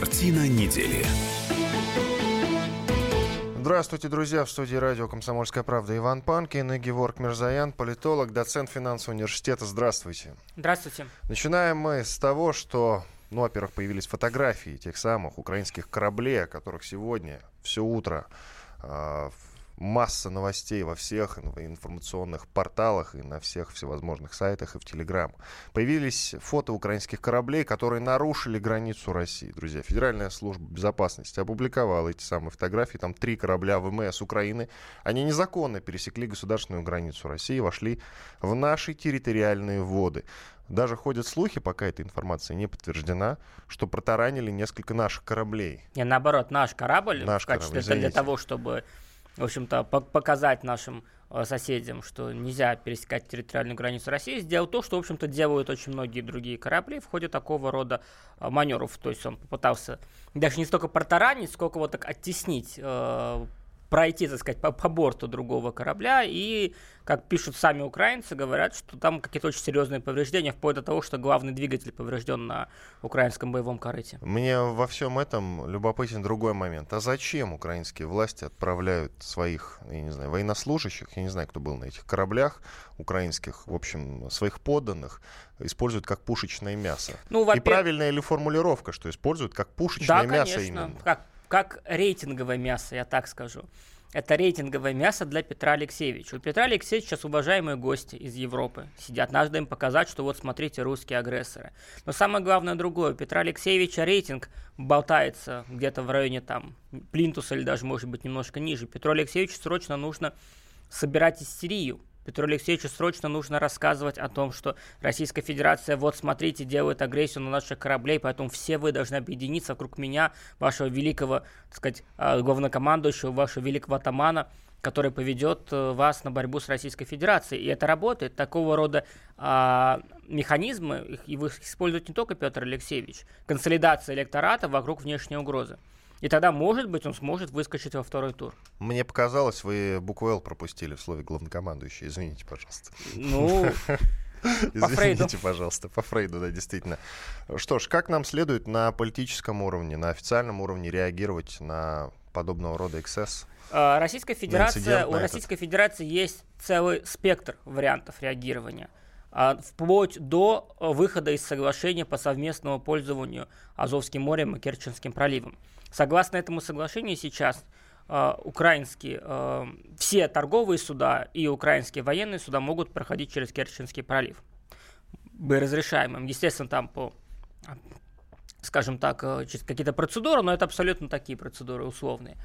Картина недели. Здравствуйте, друзья. В студии радио «Комсомольская правда» Иван Панкин и Геворг Мирзаян, политолог, доцент финансового университета. Здравствуйте. Здравствуйте. Начинаем мы с того, что, ну, во-первых, появились фотографии тех самых украинских кораблей, о которых сегодня все утро э, масса новостей во всех информационных порталах и на всех всевозможных сайтах и в Телеграм. Появились фото украинских кораблей, которые нарушили границу России. Друзья, Федеральная служба безопасности опубликовала эти самые фотографии. Там три корабля ВМС Украины. Они незаконно пересекли государственную границу России и вошли в наши территориальные воды. Даже ходят слухи, пока эта информация не подтверждена, что протаранили несколько наших кораблей. Не, наоборот, наш корабль наш в качестве корабль, для того, чтобы в общем-то, показать нашим э, соседям, что нельзя пересекать территориальную границу России, сделал то, что, в общем-то, делают очень многие другие корабли в ходе такого рода э, маневров. То есть он попытался даже не столько протаранить, сколько вот так оттеснить э, пройти, так сказать, по, по борту другого корабля. И, как пишут сами украинцы, говорят, что там какие-то очень серьезные повреждения, вплоть до того, что главный двигатель поврежден на украинском боевом корыте. Мне во всем этом любопытен другой момент. А зачем украинские власти отправляют своих, я не знаю, военнослужащих, я не знаю, кто был на этих кораблях украинских, в общем, своих подданных, используют как пушечное мясо? Ну, И правильная ли формулировка, что используют как пушечное да, мясо конечно. именно? Как как рейтинговое мясо, я так скажу. Это рейтинговое мясо для Петра Алексеевича. У Петра Алексеевича сейчас уважаемые гости из Европы сидят. Надо им показать, что вот смотрите, русские агрессоры. Но самое главное другое. У Петра Алексеевича рейтинг болтается где-то в районе там Плинтуса или даже, может быть, немножко ниже. Петру Алексеевичу срочно нужно собирать истерию Петру Алексеевичу срочно нужно рассказывать о том, что Российская Федерация, вот смотрите, делает агрессию на наших кораблей, поэтому все вы должны объединиться вокруг меня, вашего великого, так сказать, а, главнокомандующего, вашего великого атамана, который поведет э, вас на борьбу с Российской Федерацией. И это работает. Такого рода а, механизмы, их, их использует не только Петр Алексеевич. Консолидация электората вокруг внешней угрозы. И тогда, может быть, он сможет выскочить во второй тур. Мне показалось, вы букву «Л» пропустили в слове «главнокомандующий». Извините, пожалуйста. Ну, Извините, пожалуйста, по Фрейду, да, действительно. Что ж, как нам следует на политическом уровне, на официальном уровне реагировать на подобного рода эксцесс? А, Российская Федерация, у Российской Федерации есть целый спектр вариантов реагирования вплоть до выхода из соглашения по совместному пользованию Азовским морем и Керченским проливом. Согласно этому соглашению сейчас э, украинские, э, все торговые суда и украинские военные суда могут проходить через Керченский пролив. Бы разрешаемым. Естественно, там по скажем так, э, через какие-то процедуры, но это абсолютно такие процедуры условные.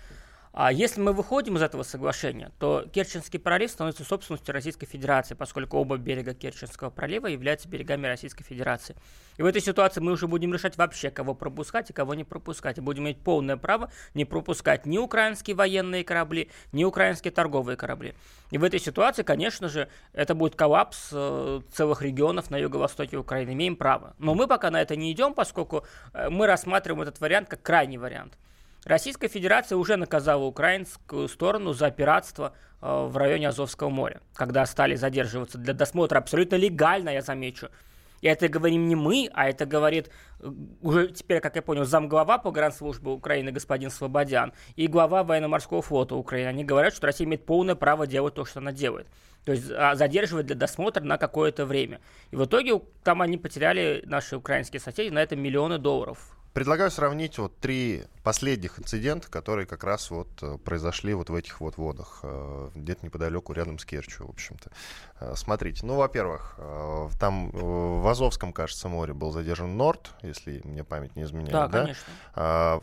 А если мы выходим из этого соглашения, то Керченский пролив становится собственностью Российской Федерации, поскольку оба берега Керченского пролива являются берегами Российской Федерации. И в этой ситуации мы уже будем решать вообще, кого пропускать и кого не пропускать. И будем иметь полное право не пропускать ни украинские военные корабли, ни украинские торговые корабли. И в этой ситуации, конечно же, это будет коллапс э, целых регионов на юго-востоке Украины. Имеем право. Но мы пока на это не идем, поскольку э, мы рассматриваем этот вариант как крайний вариант. Российская Федерация уже наказала украинскую сторону за пиратство э, в районе Азовского моря, когда стали задерживаться для досмотра абсолютно легально, я замечу. И это говорим не мы, а это говорит э, уже теперь, как я понял, замглава погранслужбы Украины господин Слободян и глава военно-морского флота Украины. Они говорят, что Россия имеет полное право делать то, что она делает. То есть а, задерживать для досмотра на какое-то время. И в итоге там они потеряли, наши украинские соседи, на это миллионы долларов Предлагаю сравнить вот три последних инцидента, которые как раз вот э, произошли вот в этих вот водах, э, где-то неподалеку, рядом с Керчью, в общем-то. Э, смотрите, ну, во-первых, там в Азовском, кажется, море был задержан Норд, если мне память не изменяет. Да, да? конечно.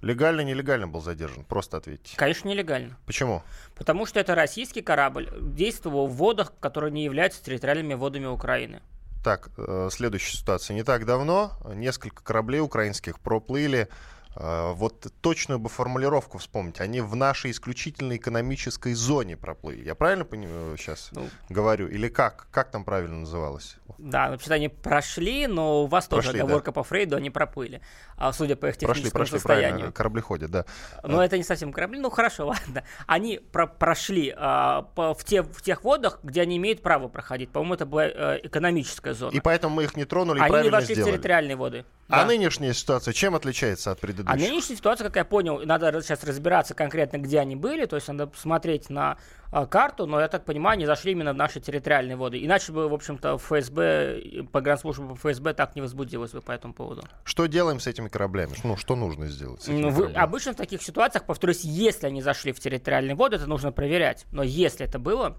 Легально, нелегально был задержан? Просто ответьте. Конечно, нелегально. Почему? Потому что это российский корабль, действовал в водах, которые не являются территориальными водами Украины. Так, э, следующая ситуация. Не так давно несколько кораблей украинских проплыли вот точную бы формулировку вспомнить. Они в нашей исключительной экономической зоне проплыли. Я правильно понимаю сейчас ну, говорю? Или как? Как там правильно называлось? Да, вообще-то они прошли, но у вас прошли, тоже оговорка да. по Фрейду, они проплыли. А судя по их техническому прошли, прошли, состоянию. Правильно. Корабли ходят, да. Но а. это не совсем корабли. Ну хорошо, ладно. Они про прошли а, по, в, те, в тех водах, где они имеют право проходить. По-моему, это была а, экономическая зона. И поэтому мы их не тронули они не вошли сделали. в территориальные воды. А да. нынешняя ситуация чем отличается от предыдущей? А нынешняя ситуация, как я понял, надо сейчас разбираться конкретно, где они были, то есть надо посмотреть на а, карту, но я так понимаю, они зашли именно в наши территориальные воды. Иначе бы, в общем-то, ФСБ, погранслужба ФСБ так не возбудилась бы по этому поводу. Что делаем с этими кораблями? Ну, что нужно сделать с этими ну, Вы, обычно в таких ситуациях, повторюсь, если они зашли в территориальные воды, это нужно проверять. Но если это было,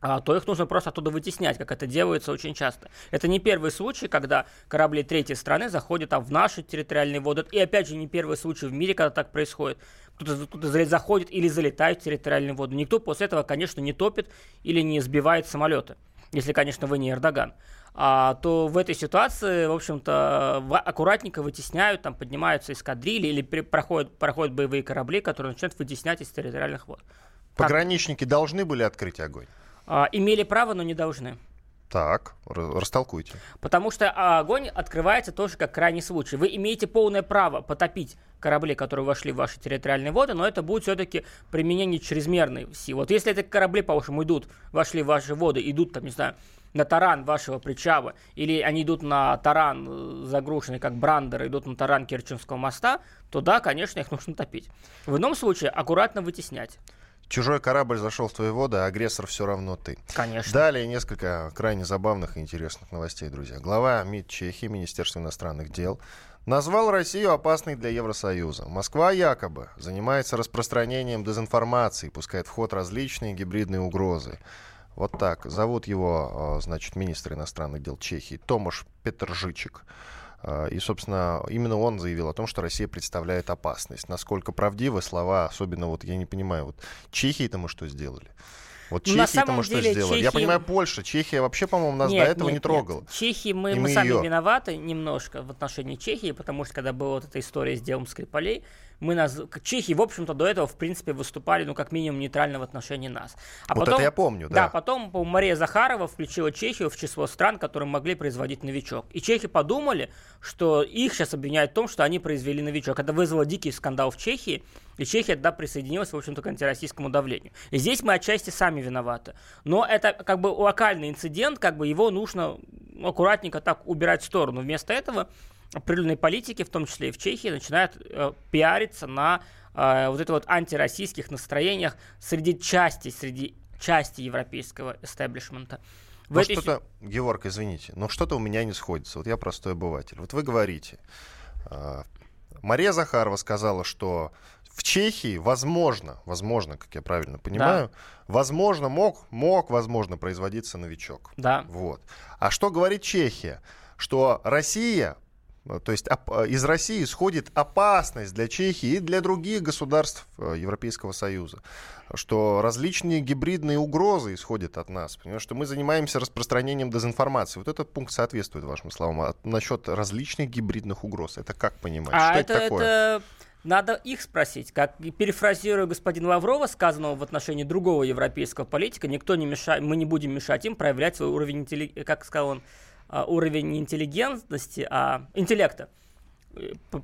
то их нужно просто оттуда вытеснять, как это делается очень часто. Это не первый случай, когда корабли третьей страны заходят там, в наши территориальные воды. И опять же, не первый случай в мире, когда так происходит. Кто-то, кто заходит или залетает в территориальные воды. Никто после этого, конечно, не топит или не сбивает самолеты. Если, конечно, вы не Эрдоган. А, то в этой ситуации, в общем-то, аккуратненько вытесняют, там поднимаются эскадрильи или проходят, проходят боевые корабли, которые начинают вытеснять из территориальных вод. Пограничники так. должны были открыть огонь? А, имели право, но не должны. Так, растолкуйте. Потому что а, огонь открывается тоже как крайний случай. Вы имеете полное право потопить корабли, которые вошли в ваши территориальные воды, но это будет все-таки применение чрезмерной силы. Вот если эти корабли, по вашему, идут, вошли в ваши воды, идут, там, не знаю, на таран вашего причала, или они идут на таран э, загруженный, как брандер, идут на таран Керченского моста, то да, конечно, их нужно топить. В ином случае аккуратно вытеснять. Чужой корабль зашел в твои воды, а агрессор все равно ты. Конечно. Далее несколько крайне забавных и интересных новостей, друзья. Глава МИД Чехии, Министерства иностранных дел, назвал Россию опасной для Евросоюза. Москва якобы занимается распространением дезинформации, пускает в ход различные гибридные угрозы. Вот так. Зовут его, а, значит, министр иностранных дел Чехии Томаш Петержичек. А, и, собственно, именно он заявил о том, что Россия представляет опасность. Насколько правдивы слова, особенно вот я не понимаю, вот Чехии-то мы что сделали? Вот Чехия-то мы что сделали? Чехия... Я понимаю, Польша, Чехия вообще, по-моему, нас нет, до этого нет, не трогала. Нет. Чехии мы, мы, мы сами ее... виноваты немножко в отношении Чехии, потому что когда была вот эта история с делом Скрипалей, мы нас, Чехии, в общем-то, до этого, в принципе, выступали, ну, как минимум, нейтрально в отношении нас. А вот потом, это я помню, да. Да, потом Мария Захарова включила Чехию в число стран, которые могли производить новичок. И чехи подумали, что их сейчас обвиняют в том, что они произвели новичок. Это вызвало дикий скандал в Чехии, и Чехия тогда присоединилась, в общем-то, к антироссийскому давлению. И здесь мы отчасти сами виноваты. Но это как бы локальный инцидент, как бы его нужно аккуратненько так убирать в сторону. Вместо этого определенные политики, в том числе и в Чехии, начинают э, пиариться на э, вот это вот антироссийских настроениях среди части, среди части европейского эстеблишмента. В ну, этой... что-то, Георг, извините, но что-то у меня не сходится. Вот я простой обыватель. Вот вы говорите, э, Мария Захарова сказала, что в Чехии, возможно, возможно, как я правильно понимаю, да. возможно, мог, мог, возможно, производиться новичок. Да. Вот. А что говорит Чехия? Что Россия то есть э, из России исходит опасность для Чехии и для других государств э, Европейского Союза, что различные гибридные угрозы исходят от нас, понимаешь, что мы занимаемся распространением дезинформации. Вот этот пункт соответствует вашим словам. А насчет различных гибридных угроз, это как понимать? А что это, это такое? Это... Надо их спросить. Как перефразируя господина Лаврова, сказанного в отношении другого европейского политика, никто не мешает, мы не будем мешать им проявлять свой уровень интеллекта, как сказал он, уровень не интеллигентности, а интеллекта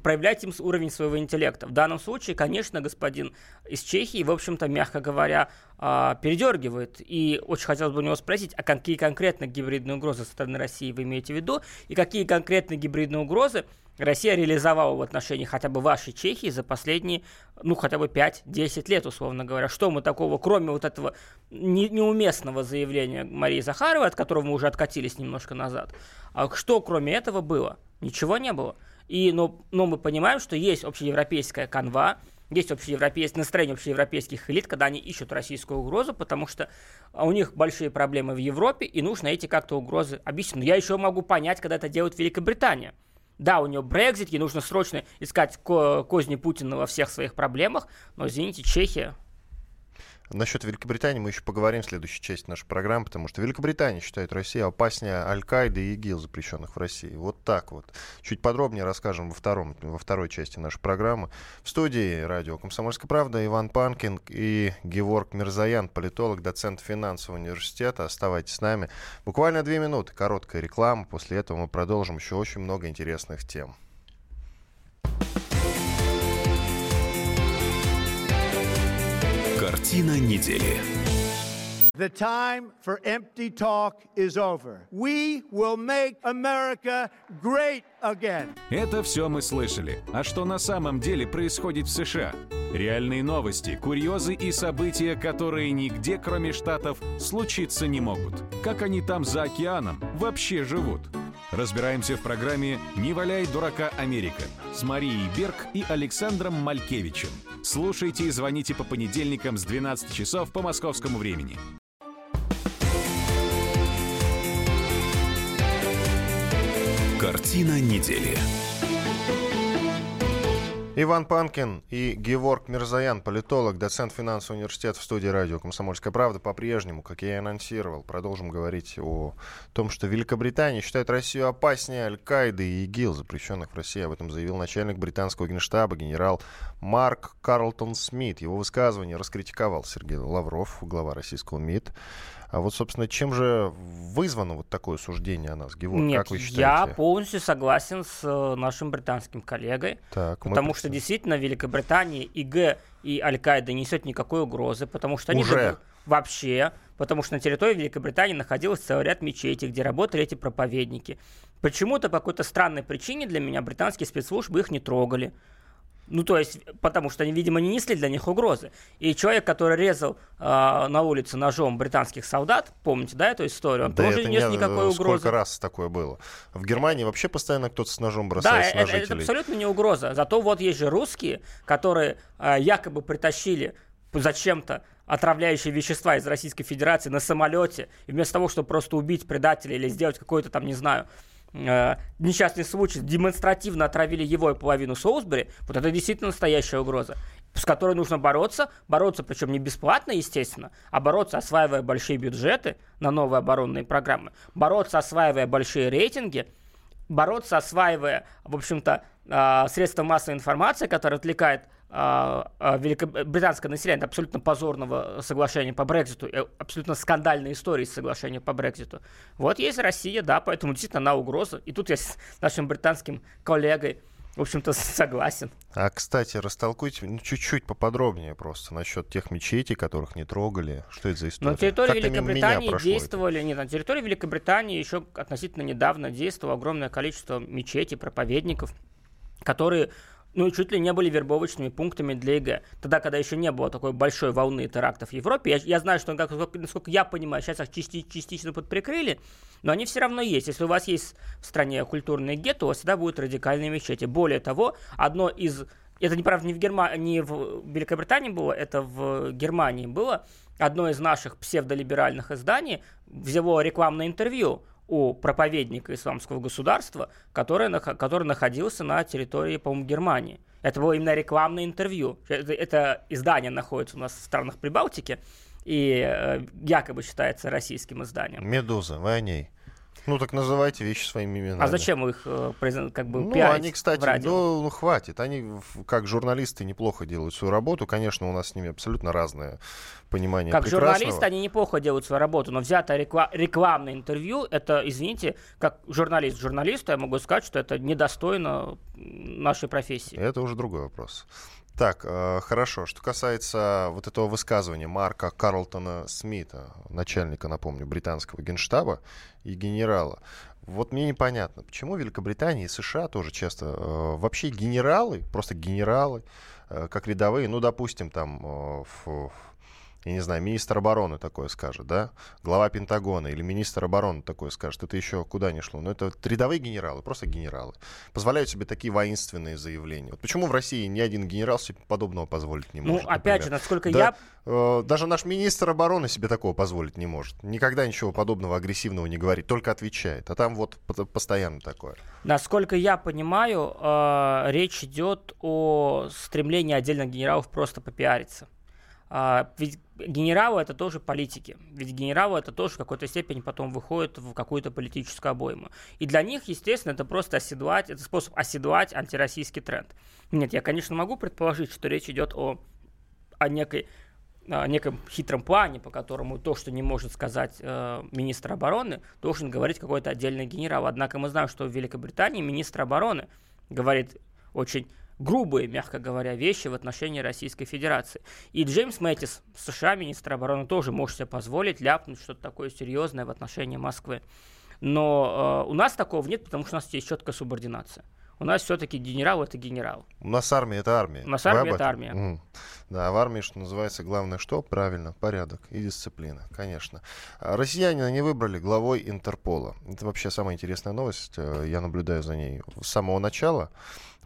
проявлять им уровень своего интеллекта. В данном случае, конечно, господин из Чехии, в общем-то, мягко говоря, а, передергивает. И очень хотелось бы у него спросить, а какие конкретно гибридные угрозы со стороны России вы имеете в виду, и какие конкретно гибридные угрозы Россия реализовала в отношении хотя бы вашей Чехии за последние, ну, хотя бы 5-10 лет, условно говоря. Что мы такого, кроме вот этого не, неуместного заявления Марии Захаровой, от которого мы уже откатились немножко назад, а что кроме этого было? Ничего не было. И, но, но мы понимаем, что есть общеевропейская канва, есть общеевропейское настроение общеевропейских элит, когда они ищут российскую угрозу, потому что у них большие проблемы в Европе, и нужно эти как-то угрозы объяснить. Но я еще могу понять, когда это делает Великобритания. Да, у нее Брекзит, ей нужно срочно искать ко- козни Путина во всех своих проблемах, но, извините, Чехия. Насчет Великобритании мы еще поговорим в следующей части нашей программы, потому что Великобритания считает Россию опаснее Аль-Каиды и ИГИЛ, запрещенных в России. Вот так вот. Чуть подробнее расскажем во, втором, во второй части нашей программы. В студии радио «Комсомольская правда» Иван Панкин и Геворг Мирзаян, политолог, доцент финансового университета. Оставайтесь с нами. Буквально две минуты, короткая реклама. После этого мы продолжим еще очень много интересных тем. Картина недели. The time for empty talk is over. We will make America great again. Это все мы слышали. А что на самом деле происходит в США? Реальные новости, курьезы и события, которые нигде, кроме Штатов, случиться не могут. Как они там за океаном вообще живут? Разбираемся в программе «Не валяй дурака Америка» с Марией Берг и Александром Малькевичем. Слушайте и звоните по понедельникам с 12 часов по московскому времени. Картина недели. Иван Панкин и Геворг Мирзаян, политолог, доцент финансового университета в студии радио «Комсомольская правда». По-прежнему, как я и анонсировал, продолжим говорить о том, что Великобритания считает Россию опаснее Аль-Каиды и ИГИЛ, запрещенных в России. Об этом заявил начальник британского генштаба генерал Марк Карлтон Смит. Его высказывание раскритиковал Сергей Лавров, глава российского МИД. А вот, собственно, чем же вызвано вот такое суждение о нас, Геворг? Нет, как вы считаете? я полностью согласен с э, нашим британским коллегой, так, потому что действительно Великобритании ИГ и Аль-Каида несет никакой угрозы, потому что они Уже. вообще, потому что на территории Великобритании находилось целый ряд мечетей, где работали эти проповедники. Почему-то по какой-то странной причине для меня британские спецслужбы их не трогали. Ну, то есть, потому что они, видимо, не несли для них угрозы. И человек, который резал э, на улице ножом британских солдат, помните, да, эту историю, он да тоже не нес не, никакой угрозы. Сколько раз такое было? В Германии вообще постоянно кто-то с ножом бросается да, на это, это абсолютно не угроза. Зато вот есть же русские, которые э, якобы притащили зачем-то отравляющие вещества из Российской Федерации на самолете, и вместо того, чтобы просто убить предателя или сделать какой-то там, не знаю, э, несчастный случай, демонстративно отравили его и половину Соусбери, вот это действительно настоящая угроза, с которой нужно бороться, бороться причем не бесплатно, естественно, а бороться, осваивая большие бюджеты на новые оборонные программы, бороться, осваивая большие рейтинги, бороться, осваивая, в общем-то, э, средства массовой информации, которые отвлекают великобританское население абсолютно позорного соглашения по Брекзиту, абсолютно скандальной истории соглашения по Брекзиту. Вот есть Россия, да, поэтому действительно она угроза. И тут я с нашим британским коллегой в общем-то, согласен. А, кстати, растолкуйте ну, чуть-чуть поподробнее просто насчет тех мечетей, которых не трогали. Что это за история? На территории как Великобритании действовали... Это? Нет, на территории Великобритании еще относительно недавно действовало огромное количество мечетей, проповедников, которые ну, чуть ли не были вербовочными пунктами для ЕГЭ. Тогда, когда еще не было такой большой волны терактов в Европе, я, я знаю, что, как, насколько я понимаю, сейчас их части, частично подприкрыли, но они все равно есть. Если у вас есть в стране культурные гетто, у вас всегда будут радикальные мечети. Более того, одно из... Это, неправда, не в, Герма... не в Великобритании было, это в Германии было. Одно из наших псевдолиберальных изданий взяло рекламное интервью у проповедника исламского государства, который, который находился на территории, по-моему, Германии. Это было именно рекламное интервью. Это, это издание находится у нас в странах Прибалтики и э, якобы считается российским изданием. «Медуза», вы о ней. Ну так называйте вещи своими именами. А зачем их э, как бы Ну, они, кстати, ну, ну, хватит. Они, как журналисты, неплохо делают свою работу. Конечно, у нас с ними абсолютно разное понимание Как прекрасного. журналисты они неплохо делают свою работу, но взятое рекла- рекламное интервью, это, извините, как журналист журналисту, я могу сказать, что это недостойно нашей профессии. Это уже другой вопрос. Так, э, хорошо. Что касается вот этого высказывания Марка Карлтона Смита, начальника, напомню, британского генштаба и генерала, вот мне непонятно, почему Великобритания и США тоже часто э, вообще генералы, просто генералы, э, как рядовые, ну, допустим, там э, в, я не знаю, министр обороны такое скажет, да, глава Пентагона или министр обороны такое скажет, это еще куда не шло. Но это рядовые генералы, просто генералы. Позволяют себе такие воинственные заявления. Вот почему в России ни один генерал себе подобного позволить не ну, может? Ну, опять например? же, насколько да, я... Э, даже наш министр обороны себе такого позволить не может. Никогда ничего подобного агрессивного не говорит, только отвечает. А там вот постоянно такое. Насколько я понимаю, э, речь идет о стремлении отдельных генералов просто попиариться. А, ведь генералы это тоже политики. Ведь генералы это тоже в какой-то степени потом выходят в какую-то политическую обойму. И для них, естественно, это просто оседлать, это способ оседлать антироссийский тренд. Нет, я, конечно, могу предположить, что речь идет о, о некой о неком хитром плане, по которому то, что не может сказать э, министр обороны, должен говорить какой-то отдельный генерал. Однако мы знаем, что в Великобритании министр обороны говорит очень грубые, мягко говоря, вещи в отношении Российской Федерации. И Джеймс Мэттис, США, министр обороны, тоже может себе позволить ляпнуть что-то такое серьезное в отношении Москвы. Но э, у нас такого нет, потому что у нас есть четкая субординация. У нас все-таки генерал это генерал. У нас армия это армия. У нас армия это армия. Mm. Да, в армии, что называется, главное что? Правильно, порядок и дисциплина, конечно. А россияне не выбрали главой Интерпола. Это вообще самая интересная новость. Э, я наблюдаю за ней с самого начала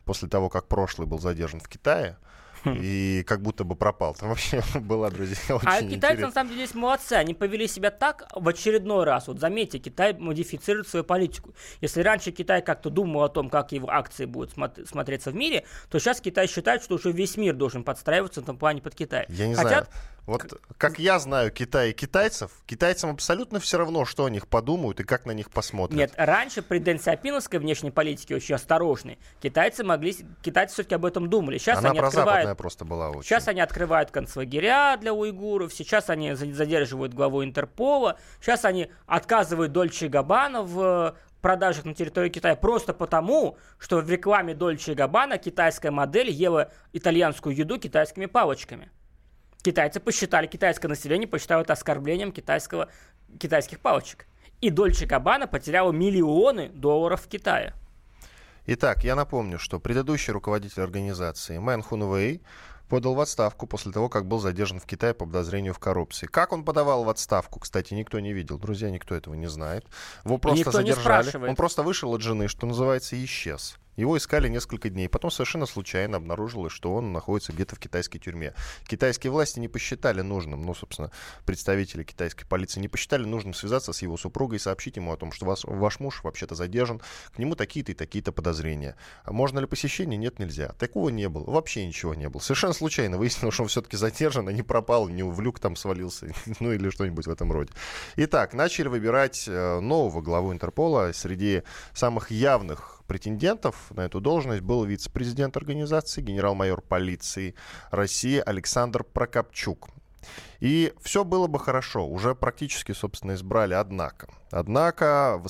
после того, как прошлый был задержан в Китае, и как будто бы пропал. Там вообще была, друзья, очень А китайцы, интересно. на самом деле, здесь молодцы. Они повели себя так в очередной раз. Вот заметьте, Китай модифицирует свою политику. Если раньше Китай как-то думал о том, как его акции будут смотреться в мире, то сейчас Китай считает, что уже весь мир должен подстраиваться в этом плане под Китай. Я не Хотят знаю. Вот как я знаю Китай и китайцев, китайцам абсолютно все равно, что о них подумают и как на них посмотрят. Нет, раньше при Дэн Сяопиновской внешней политике очень осторожной. Китайцы могли, китайцы все-таки об этом думали. Сейчас Она они открывают, просто была очень. Сейчас они открывают концлагеря для уйгуров, сейчас они задерживают главу Интерпола, сейчас они отказывают Дольче Габбана в продажах на территории Китая просто потому, что в рекламе Дольче Габбана китайская модель ела итальянскую еду китайскими палочками. Китайцы посчитали, китайское население посчитало это оскорблением китайского, китайских палочек. И Дольче Габбана потеряла миллионы долларов в Китае. Итак, я напомню, что предыдущий руководитель организации Мэн Хунвей подал в отставку после того, как был задержан в Китае по подозрению в коррупции. Как он подавал в отставку, кстати, никто не видел. Друзья, никто этого не знает. Его просто задержали. Он просто вышел от жены, что называется, и исчез. Его искали несколько дней. Потом совершенно случайно обнаружилось, что он находится где-то в китайской тюрьме. Китайские власти не посчитали нужным, ну, собственно, представители китайской полиции не посчитали нужным связаться с его супругой и сообщить ему о том, что вас, ваш муж вообще-то задержан, к нему такие-то и такие-то подозрения. А можно ли посещение? Нет, нельзя. Такого не было. Вообще ничего не было. Совершенно случайно выяснилось, что он все-таки задержан, а не пропал, не в люк там свалился, ну или что-нибудь в этом роде. Итак, начали выбирать э, нового главу Интерпола среди самых явных претендентов на эту должность был вице-президент организации, генерал-майор полиции России Александр Прокопчук. И все было бы хорошо, уже практически, собственно, избрали, однако. Однако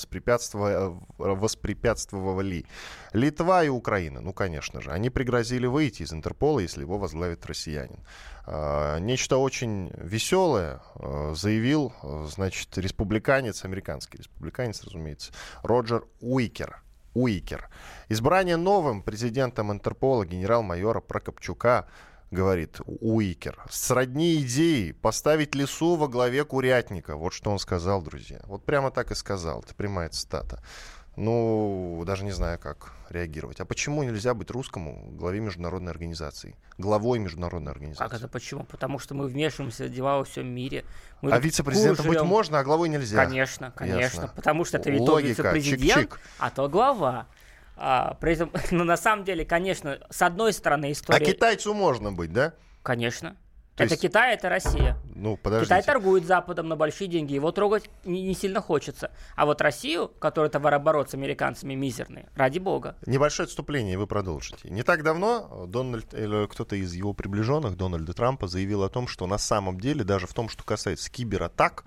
воспрепятствовали, Литва и Украина, ну, конечно же. Они пригрозили выйти из Интерпола, если его возглавит россиянин. А, нечто очень веселое а, заявил, значит, республиканец, американский республиканец, разумеется, Роджер Уикер – Уикер. Избрание новым президентом Интерпола генерал-майора Прокопчука говорит Уикер, сродни идеи поставить лесу во главе курятника. Вот что он сказал, друзья. Вот прямо так и сказал. Это прямая цитата. Ну, даже не знаю, как реагировать. А почему нельзя быть русскому главе международной организации? Главой международной организации? Как это почему? Потому что мы вмешиваемся в дела во всем мире. Мы а вице-президентом быть можно, а главой нельзя? Конечно, конечно. Ясно. Потому что это ведь то вице-президент, а то глава. А, при этом, ну, на самом деле, конечно, с одной стороны история... А китайцу можно быть, да? Конечно. То это есть... Китай, это Россия. Ну, подождите. Китай торгует Западом на большие деньги, его трогать не, не сильно хочется. А вот Россию, которая товарооборот с американцами мизерный, ради бога. Небольшое отступление, вы продолжите. Не так давно Дональд, или кто-то из его приближенных, Дональда Трампа, заявил о том, что на самом деле, даже в том, что касается кибератак,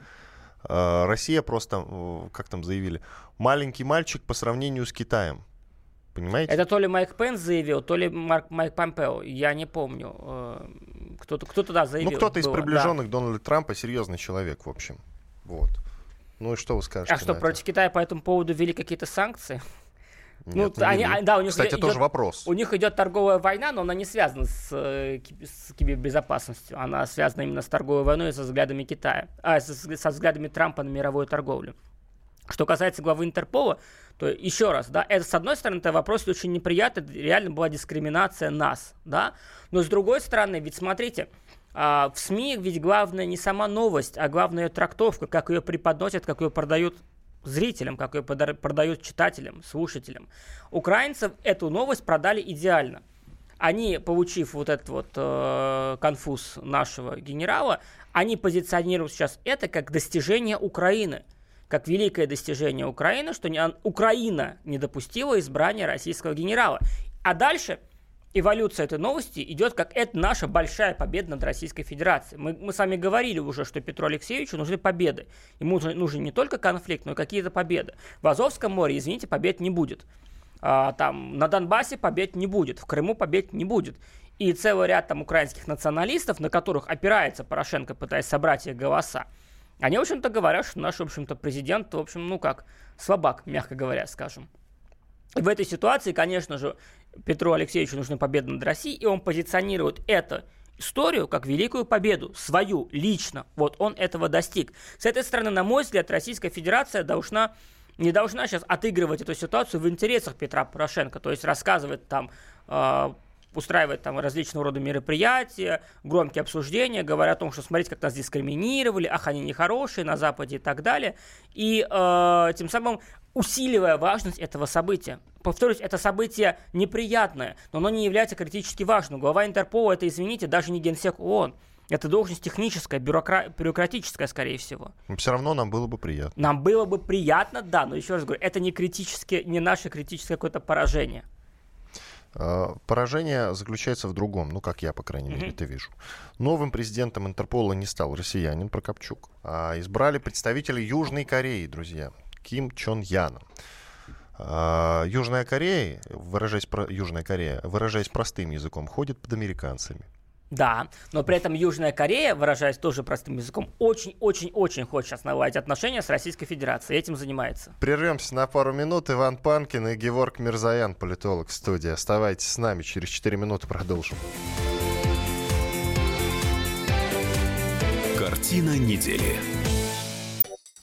э, Россия просто, как там заявили, маленький мальчик по сравнению с Китаем. Понимаете? Это то ли Майк Пенс заявил, то ли Марк, Майк Помпео. Я не помню. Э, кто-то, кто туда заявил. Ну, кто-то из приближенных да. Дональда Трампа серьезный человек, в общем. Вот. Ну и что вы скажете? А что, против Китая по этому поводу ввели какие-то санкции? Нет, ну, они, да, у них Кстати, идет, тоже вопрос. У них идет торговая война, но она не связана с, э, с кибербезопасностью. Она связана именно с торговой войной и со взглядами Китая, а, со, со взглядами Трампа на мировую торговлю. Что касается главы Интерпола, то еще раз, да, это с одной стороны, это вопрос очень неприятный, реально была дискриминация нас, да, но с другой стороны, ведь смотрите, а, в СМИ ведь главное не сама новость, а главная ее трактовка, как ее преподносят, как ее продают зрителям, как ее продают читателям, слушателям. Украинцев эту новость продали идеально. они, получив вот этот вот э, конфуз нашего генерала, они позиционируют сейчас это как достижение Украины как великое достижение Украины, что не, Украина не допустила избрания российского генерала. А дальше эволюция этой новости идет как это наша большая победа над Российской Федерацией. Мы, мы с вами говорили уже, что Петру Алексеевичу нужны победы. Ему нужен, нужен не только конфликт, но и какие-то победы. В Азовском море, извините, побед не будет. А, там, на Донбассе побед не будет, в Крыму побед не будет. И целый ряд там украинских националистов, на которых опирается Порошенко, пытаясь собрать их голоса, они, в общем-то, говорят, что наш, в общем-то, президент, в общем, ну как, слабак, мягко говоря, скажем. И в этой ситуации, конечно же, Петру Алексеевичу нужны победы над Россией, и он позиционирует это историю как великую победу, свою, лично. Вот он этого достиг. С этой стороны, на мой взгляд, Российская Федерация должна не должна сейчас отыгрывать эту ситуацию в интересах Петра Порошенко, то есть рассказывать там э, устраивает там различного рода мероприятия, громкие обсуждения, говоря о том, что смотрите, как нас дискриминировали, ах, они нехорошие на Западе и так далее. И э, тем самым усиливая важность этого события. Повторюсь, это событие неприятное, но оно не является критически важным. Глава Интерпола это, извините, даже не генсек ООН. Это должность техническая, бюрокра... бюрократическая, скорее всего. Но все равно нам было бы приятно. Нам было бы приятно, да, но еще раз говорю, это не критически, не наше критическое какое-то поражение. А, поражение заключается в другом, ну, как я, по крайней мере, mm-hmm. это вижу. Новым президентом Интерпола не стал россиянин Прокопчук, а избрали представителя Южной Кореи, друзья, Ким Чон Яна. А, Южная Корея, выражаясь, Южная Корея, выражаясь простым языком, ходит под американцами. Да, но при этом Южная Корея, выражаясь тоже простым языком, очень-очень-очень хочет сейчас наладить отношения с Российской Федерацией. Этим занимается. Прервемся на пару минут. Иван Панкин и Геворг Мирзаян, политолог в студии. Оставайтесь с нами. Через 4 минуты продолжим. Картина недели.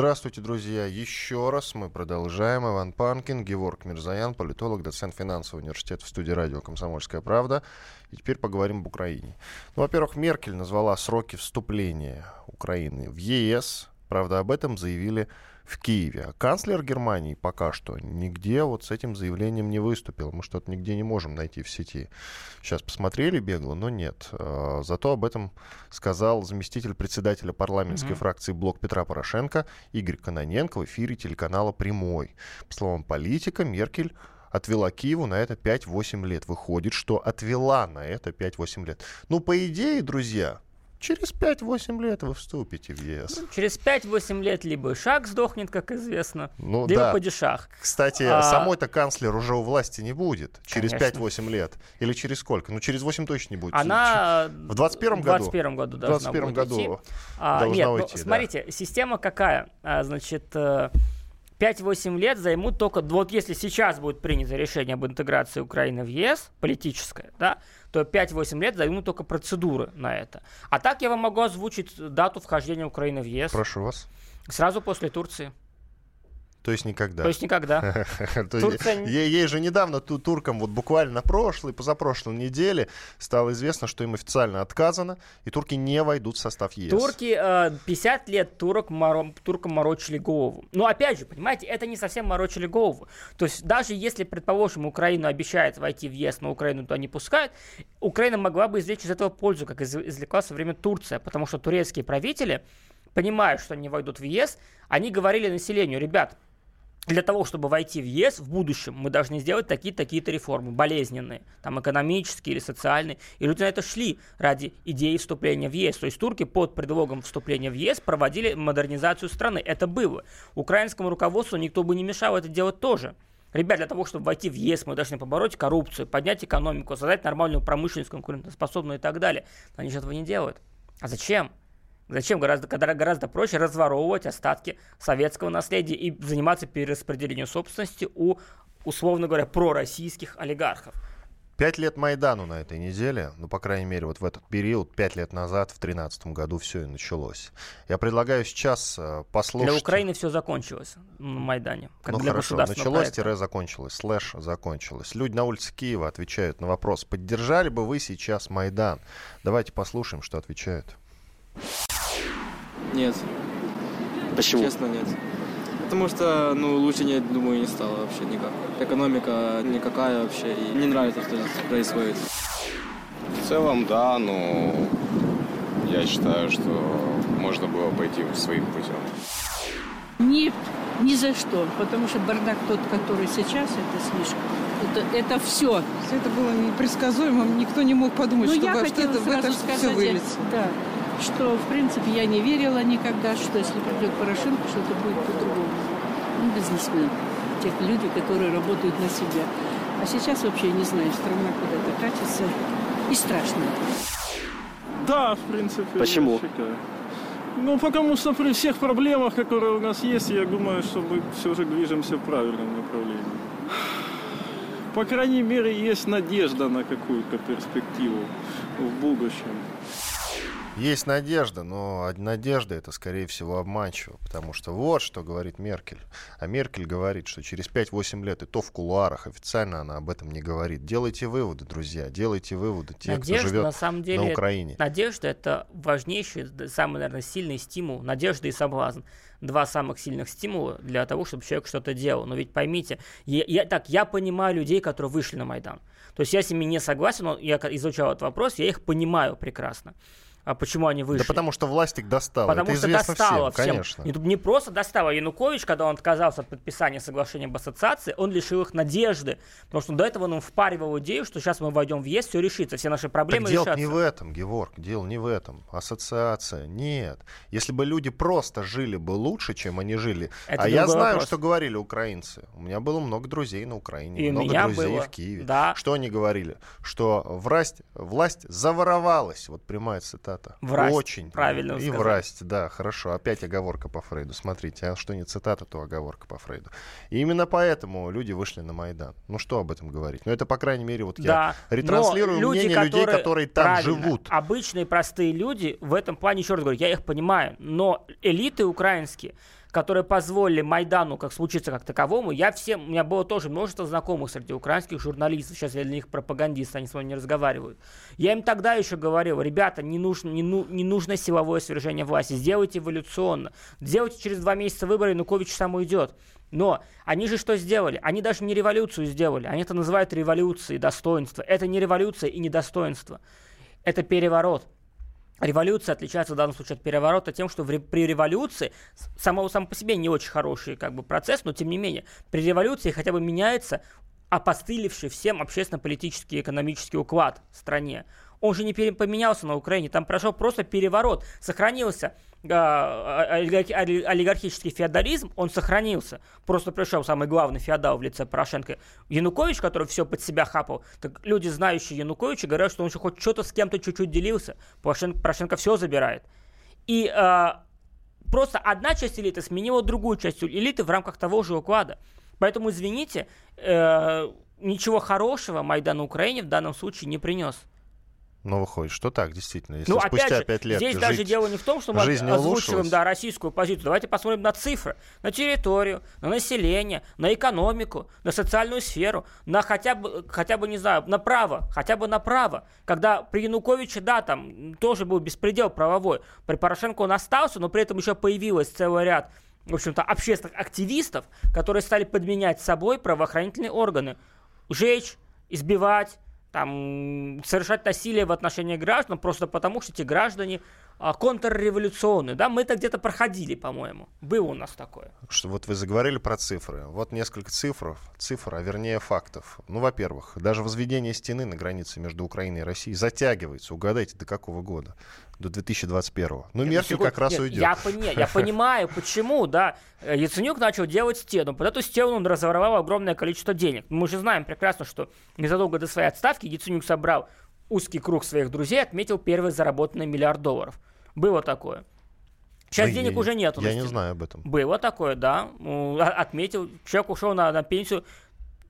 Здравствуйте, друзья. Еще раз мы продолжаем. Иван Панкин, Геворг Мирзаян, политолог, доцент финансового университета в студии радио «Комсомольская правда». И теперь поговорим об Украине. Ну, во-первых, Меркель назвала сроки вступления Украины в ЕС. Правда, об этом заявили в Киеве. А канцлер Германии пока что нигде вот с этим заявлением не выступил. Мы что-то нигде не можем найти в сети. Сейчас посмотрели бегло, но нет. А, зато об этом сказал заместитель председателя парламентской mm-hmm. фракции Блок Петра Порошенко Игорь Каноненко в эфире телеканала «Прямой». По словам политика, Меркель отвела Киеву на это 5-8 лет. Выходит, что отвела на это 5-8 лет. Ну, по идее, друзья, Через 5-8 лет вы вступите в ЕС. Ну, через 5-8 лет либо шаг сдохнет, как известно, ну, либо да. падишах. Кстати, а... самой-то канцлер уже у власти не будет через 5-8 лет. Или через сколько? Ну, через 8 точно не будет. Она в 21 году. В 21 году должна в 21 году идти. А, должна нет, уйти, ну, смотрите, система какая? А, значит, 5-8 э, лет займут только... Вот если сейчас будет принято решение об интеграции Украины в ЕС, политическое, да, то 5-8 лет займут только процедуры на это. А так я вам могу озвучить дату вхождения Украины в ЕС. Прошу вас. Сразу после Турции. То есть никогда. То есть никогда. Турция... Ей же недавно туркам, вот буквально на прошлой, позапрошлой неделе стало известно, что им официально отказано, и турки не войдут в состав ЕС. Турки, 50 э, лет турок, туркам морочили голову. Но опять же, понимаете, это не совсем морочили голову. То есть даже если, предположим, Украина обещает войти в ЕС, но Украину туда не пускают, Украина могла бы извлечь из этого пользу, как извлекла со временем Турция, потому что турецкие правители, понимая, что они войдут в ЕС, они говорили населению, ребят, для того, чтобы войти в ЕС в будущем, мы должны сделать такие-такие-то реформы, болезненные, там экономические или социальные. И люди на это шли ради идеи вступления в ЕС. То есть турки под предлогом вступления в ЕС проводили модернизацию страны. Это было. Украинскому руководству никто бы не мешал это делать тоже. Ребят, для того, чтобы войти в ЕС, мы должны побороть коррупцию, поднять экономику, создать нормальную промышленность, конкурентоспособную и так далее. Но они же этого не делают. А зачем? Зачем? Гораздо, гораздо проще разворовывать остатки советского наследия и заниматься перераспределением собственности у, условно говоря, пророссийских олигархов. Пять лет Майдану на этой неделе, ну, по крайней мере, вот в этот период, пять лет назад, в 2013 году, все и началось. Я предлагаю сейчас э, послушать... Для Украины все закончилось на Майдане. Как ну, для хорошо, началось-закончилось, слэш закончилось. Люди на улице Киева отвечают на вопрос, поддержали бы вы сейчас Майдан? Давайте послушаем, что отвечают. Нет. Почему? Честно, нет. Потому что, ну, лучше, не, думаю, не стало вообще никак. Экономика никакая вообще, и не нравится, что здесь происходит. В целом, да, но я считаю, что можно было пойти своим путем. Нет, ни за что, потому что бардак тот, который сейчас, это слишком. Это, это все. Это было непредсказуемым, никто не мог подумать, Но что я хотела что в это все выльется. Да, что, в принципе, я не верила никогда, что если придет Порошенко, что-то будет по-другому. Ну, бизнесмен, тех люди, которые работают на себя. А сейчас вообще не знаю, страна куда-то катится. И страшно. Да, в принципе. Почему? Ну, потому что при всех проблемах, которые у нас есть, я думаю, что мы все же движемся в правильном направлении. По крайней мере, есть надежда на какую-то перспективу в будущем. Есть надежда, но надежда это, скорее всего, обманчиво, потому что вот что говорит Меркель. А Меркель говорит, что через 5-8 лет, и то в кулуарах, официально она об этом не говорит. Делайте выводы, друзья, делайте выводы, те, надежда, кто живет на, самом деле, на Украине. Надежда — это важнейший, самый, наверное, сильный стимул. Надежда и соблазн два самых сильных стимула для того, чтобы человек что-то делал. Но ведь поймите, я, я, так, я понимаю людей, которые вышли на Майдан. То есть я с ними не согласен, но я изучал этот вопрос, я их понимаю прекрасно. А почему они вышли? Да потому что власть их достала. Потому Это что достала всем, конечно. Не, не просто достала Янукович, когда он отказался от подписания соглашения об ассоциации, он лишил их надежды. Потому что до этого он впаривал идею, что сейчас мы войдем в ЕС, все решится, все наши проблемы так решатся. дело не в этом, Геворг, дело не в этом. Ассоциация, нет. Если бы люди просто жили бы лучше, чем они жили. Это а я знаю, вопрос. что говорили украинцы. У меня было много друзей на Украине, И много друзей было. в Киеве. Да. Что они говорили? Что власть, власть заворовалась. Вот прямая цитата цитата. Врасть. Очень. Правильно И сказать. врасть, да, хорошо. Опять оговорка по Фрейду. Смотрите, а что не цитата, то оговорка по Фрейду. И именно поэтому люди вышли на Майдан. Ну что об этом говорить? Ну это, по крайней мере, вот да, я ретранслирую люди, мнение которые, людей, которые там живут. Обычные простые люди в этом плане, еще раз говорю, я их понимаю, но элиты украинские, которые позволили Майдану как случиться как таковому, я всем, у меня было тоже множество знакомых среди украинских журналистов, сейчас я для них пропагандист, они с вами не разговаривают. Я им тогда еще говорил, ребята, не нужно, не, ну, не нужно силовое свержение власти, сделайте эволюционно, сделайте через два месяца выборы, Янукович сам уйдет. Но они же что сделали? Они даже не революцию сделали. Они это называют революцией, достоинство. Это не революция и не достоинство. Это переворот. Революция отличается в данном случае от переворота тем, что в, при революции, само, сам по себе не очень хороший как бы, процесс, но тем не менее, при революции хотя бы меняется опостылевший всем общественно-политический и экономический уклад в стране. Он же не поменялся на Украине, там прошел просто переворот. Сохранился олигархический феодализм, он сохранился. Просто пришел самый главный феодал в лице Порошенко. Янукович, который все под себя хапал. Так люди, знающие Януковича, говорят, что он еще хоть что-то с кем-то чуть-чуть делился. Порошенко, Порошенко все забирает. И а, просто одна часть элиты сменила другую часть элиты в рамках того же уклада. Поэтому, извините, э, ничего хорошего Майдан Украине в данном случае не принес. Но выходит, что так, действительно. Если ну, спустя пять лет здесь жить, даже дело не в том, что мы озвучиваем да, российскую позицию. Давайте посмотрим на цифры, на территорию, на население, на экономику, на социальную сферу, на хотя бы, хотя бы, не знаю, на право, хотя бы на право. Когда при Януковиче, да, там тоже был беспредел правовой. При Порошенко он остался, но при этом еще появилось целый ряд в общем-то, общественных активистов, которые стали подменять собой правоохранительные органы. Жечь, избивать, там, совершать насилие в отношении граждан просто потому, что эти граждане а, контрреволюционные. Да, мы это где-то проходили, по-моему. Было у нас такое. Что вот вы заговорили про цифры. Вот несколько цифр, цифр, а вернее фактов. Ну, во-первых, даже возведение стены на границе между Украиной и Россией затягивается. Угадайте, до какого года? До 2021. Ну, Меркель как раз нет, уйдет. Я, нет, я понимаю, почему, да. Яценюк начал делать стену. Под эту стену он разворовал огромное количество денег. Мы же знаем прекрасно, что незадолго до своей отставки Яценюк собрал узкий круг своих друзей, отметил первый заработанный миллиард долларов. Было такое. Сейчас Ой, денег я, уже нету. Я не знаю об этом. Было такое, да. Отметил. Человек ушел на, на пенсию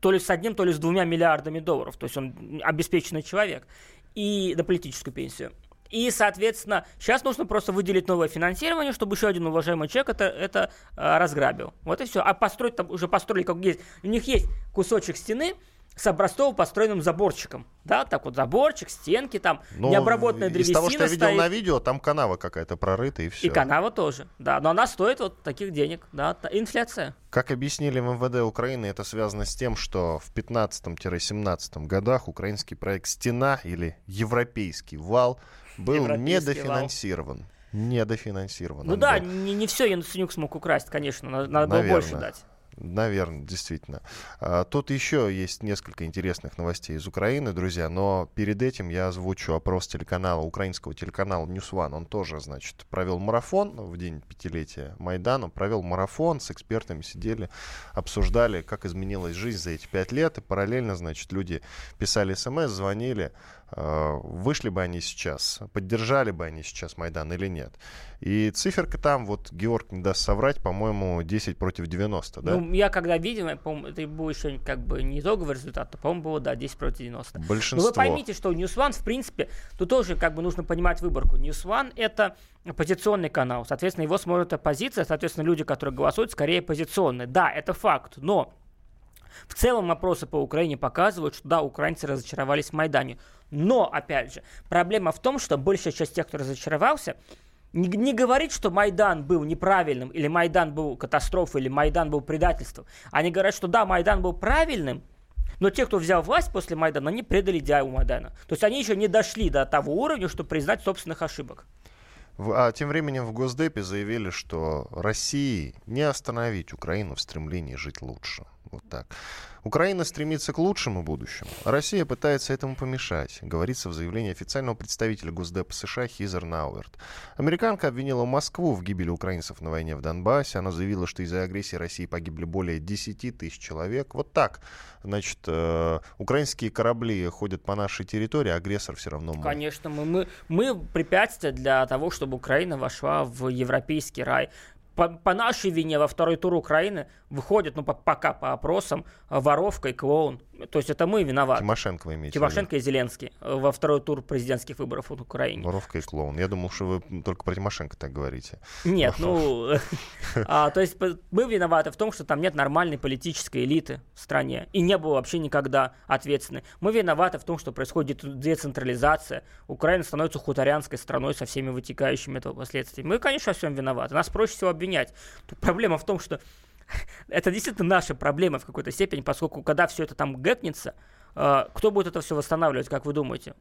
то ли с одним, то ли с двумя миллиардами долларов. То есть он обеспеченный человек. И на политическую пенсию. И, соответственно, сейчас нужно просто выделить новое финансирование, чтобы еще один уважаемый человек это, это э, разграбил. Вот и все. А построить там уже построили, как есть. У них есть кусочек стены, с образцово построенным заборчиком. Да, так вот заборчик, стенки там, ну, необработанная древесина Из того, что я видел стоит. на видео, там канава какая-то прорыта и все. И канава тоже, да. Но она стоит вот таких денег, да, инфляция. Как объяснили в МВД Украины, это связано с тем, что в 15-17 годах украинский проект «Стена» или «Европейский вал» был недофинансирован. Вал. Недофинансирован. Ну да, не, не все Яценюк смог украсть, конечно, надо, надо было больше дать. Наверное, действительно. А, тут еще есть несколько интересных новостей из Украины, друзья, но перед этим я озвучу опрос телеканала, украинского телеканала News One. Он тоже, значит, провел марафон в день пятилетия Майдана, провел марафон, с экспертами сидели, обсуждали, как изменилась жизнь за эти пять лет, и параллельно, значит, люди писали смс, звонили, а, вышли бы они сейчас, поддержали бы они сейчас Майдан или нет. И циферка там, вот Георг не даст соврать, по-моему, 10 против 90, да? Ну, я когда видел, это был еще как бы не итоговый результат, а, по-моему, было, да, 10 против 90. Большинство. Но вы поймите, что News One, в принципе, тут тоже как бы нужно понимать выборку. News One — это оппозиционный канал, соответственно, его смотрит оппозиция, соответственно, люди, которые голосуют, скорее оппозиционные. Да, это факт, но в целом опросы по Украине показывают, что да, украинцы разочаровались в Майдане. Но, опять же, проблема в том, что большая часть тех, кто разочаровался, не, не говорит, что Майдан был неправильным, или Майдан был катастрофой, или Майдан был предательством. Они говорят, что да, Майдан был правильным, но те, кто взял власть после Майдана, они предали идею Майдана. То есть они еще не дошли до того уровня, чтобы признать собственных ошибок. А тем временем в Госдепе заявили, что России не остановить Украину в стремлении жить лучше. Вот так. Украина стремится к лучшему будущему. Россия пытается этому помешать, говорится в заявлении официального представителя Госдепа США Хизер Науэрт. Американка обвинила Москву в гибели украинцев на войне в Донбассе. Она заявила, что из-за агрессии России погибли более 10 тысяч человек. Вот так. Значит, э, украинские корабли ходят по нашей территории, а агрессор все равно мы. Конечно, мы, мы, мы препятствие для того, чтобы Украина вошла в европейский рай по, по нашей вине во второй тур Украины выходит, ну, по, пока по опросам, воровка и клоун. То есть это мы виноваты. Тимошенко вы имеете Тимошенко и Зеленский во второй тур президентских выборов в Украине. Воровка и клоун. Я думал, что вы только про Тимошенко так говорите. Нет, ну, а, то есть мы виноваты в том, что там нет нормальной политической элиты в стране. И не было вообще никогда ответственной. Мы виноваты в том, что происходит децентрализация. Украина становится хуторянской страной со всеми вытекающими этого последствиями. Мы, конечно, во всем виноваты. Нас проще всего обвинять. Проблема в том, что это действительно наша проблема в какой-то степени, поскольку когда все это там гэкнется, э, кто будет это все восстанавливать, как вы думаете?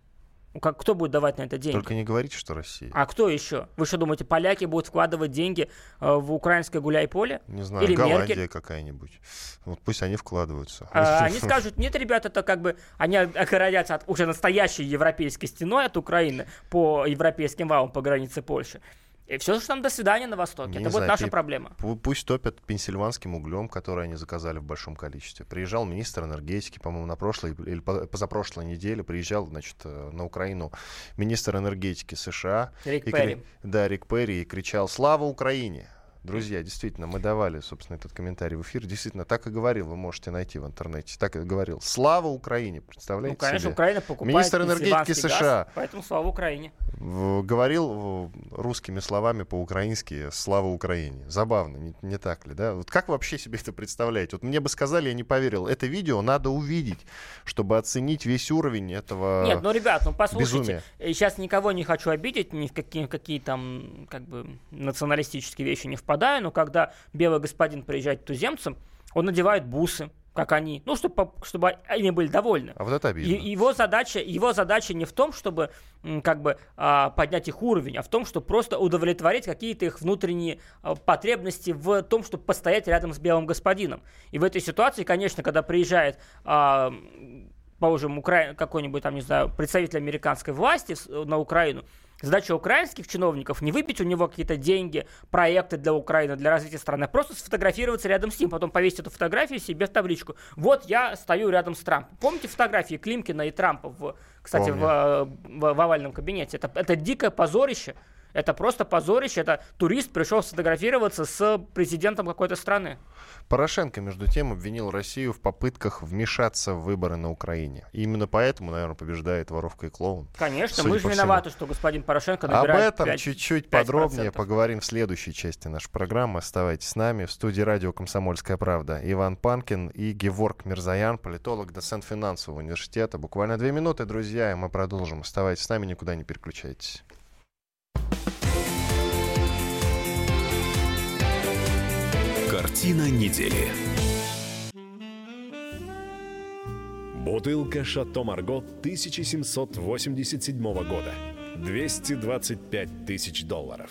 Как, кто будет давать на это деньги? Только не говорите, что Россия. А кто еще? Вы что думаете, поляки будут вкладывать деньги э, в украинское гуляй-поле? Не знаю, Или Голландия какая-нибудь. Вот пусть они вкладываются. А, они скажут, нет, ребят, это как бы, они огородятся от уже настоящей европейской стеной от Украины по европейским валам по границе Польши. И все, что там до свидания на Востоке. Не это будет наша проблема. Пусть топят пенсильванским углем, который они заказали в большом количестве. Приезжал министр энергетики, по-моему, на прошлой или позапрошлой неделе приезжал, значит, э, на Украину министр энергетики США. Рик и, Перри. Да, Рик Перри и кричал «Слава Украине!» Друзья, действительно, мы давали, собственно, этот комментарий в эфир. Действительно, так и говорил, вы можете найти в интернете. Так и говорил. Слава Украине, представляете Ну, конечно, себе? Украина покупает Министр энергетики США. Газ, поэтому слава Украине. Говорил русскими словами по-украински «Слава Украине». Забавно, не, не так ли, да? Вот как вы вообще себе это представляете? Вот мне бы сказали, я не поверил. Это видео надо увидеть, чтобы оценить весь уровень этого Нет, ну, ребят, ну, послушайте. Безумия. Сейчас никого не хочу обидеть, ни в какие, какие там, как бы, националистические вещи не в впадаю, но когда белый господин приезжает к туземцам, он надевает бусы, как они, ну, чтобы, чтобы они были довольны. А вот это обидно. И, его, задача, его задача не в том, чтобы как бы а, поднять их уровень, а в том, чтобы просто удовлетворить какие-то их внутренние а, потребности в том, чтобы постоять рядом с белым господином. И в этой ситуации, конечно, когда приезжает а, положим, Укра... какой-нибудь там, не знаю, представитель американской власти на Украину, Задача украинских чиновников не выпить у него какие-то деньги, проекты для Украины, для развития страны, а просто сфотографироваться рядом с ним, потом повесить эту фотографию себе в табличку. Вот я стою рядом с Трампом. Помните фотографии Климкина и Трампа, в, кстати, в, в, в овальном кабинете? Это, это дикое позорище. Это просто позорище. Это турист пришел сфотографироваться с президентом какой-то страны. Порошенко, между тем, обвинил Россию в попытках вмешаться в выборы на Украине. И именно поэтому, наверное, побеждает воровка и клоун. Конечно, мы же виноваты, что господин Порошенко набирает Об этом чуть-чуть подробнее поговорим в следующей части нашей программы. Оставайтесь с нами. В студии радио «Комсомольская правда» Иван Панкин и Геворг Мирзаян, политолог, доцент финансового университета. Буквально две минуты, друзья, и мы продолжим. Оставайтесь с нами, никуда не переключайтесь. Картина недели. Бутылка «Шато Марго» 1787 года. 225 тысяч долларов.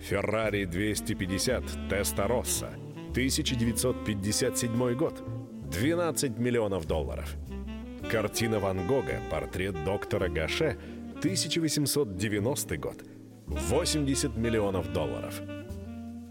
«Феррари 250 Теста Росса» 1957 год. 12 миллионов долларов. Картина Ван Гога «Портрет доктора Гаше» 1890 год. 80 миллионов долларов.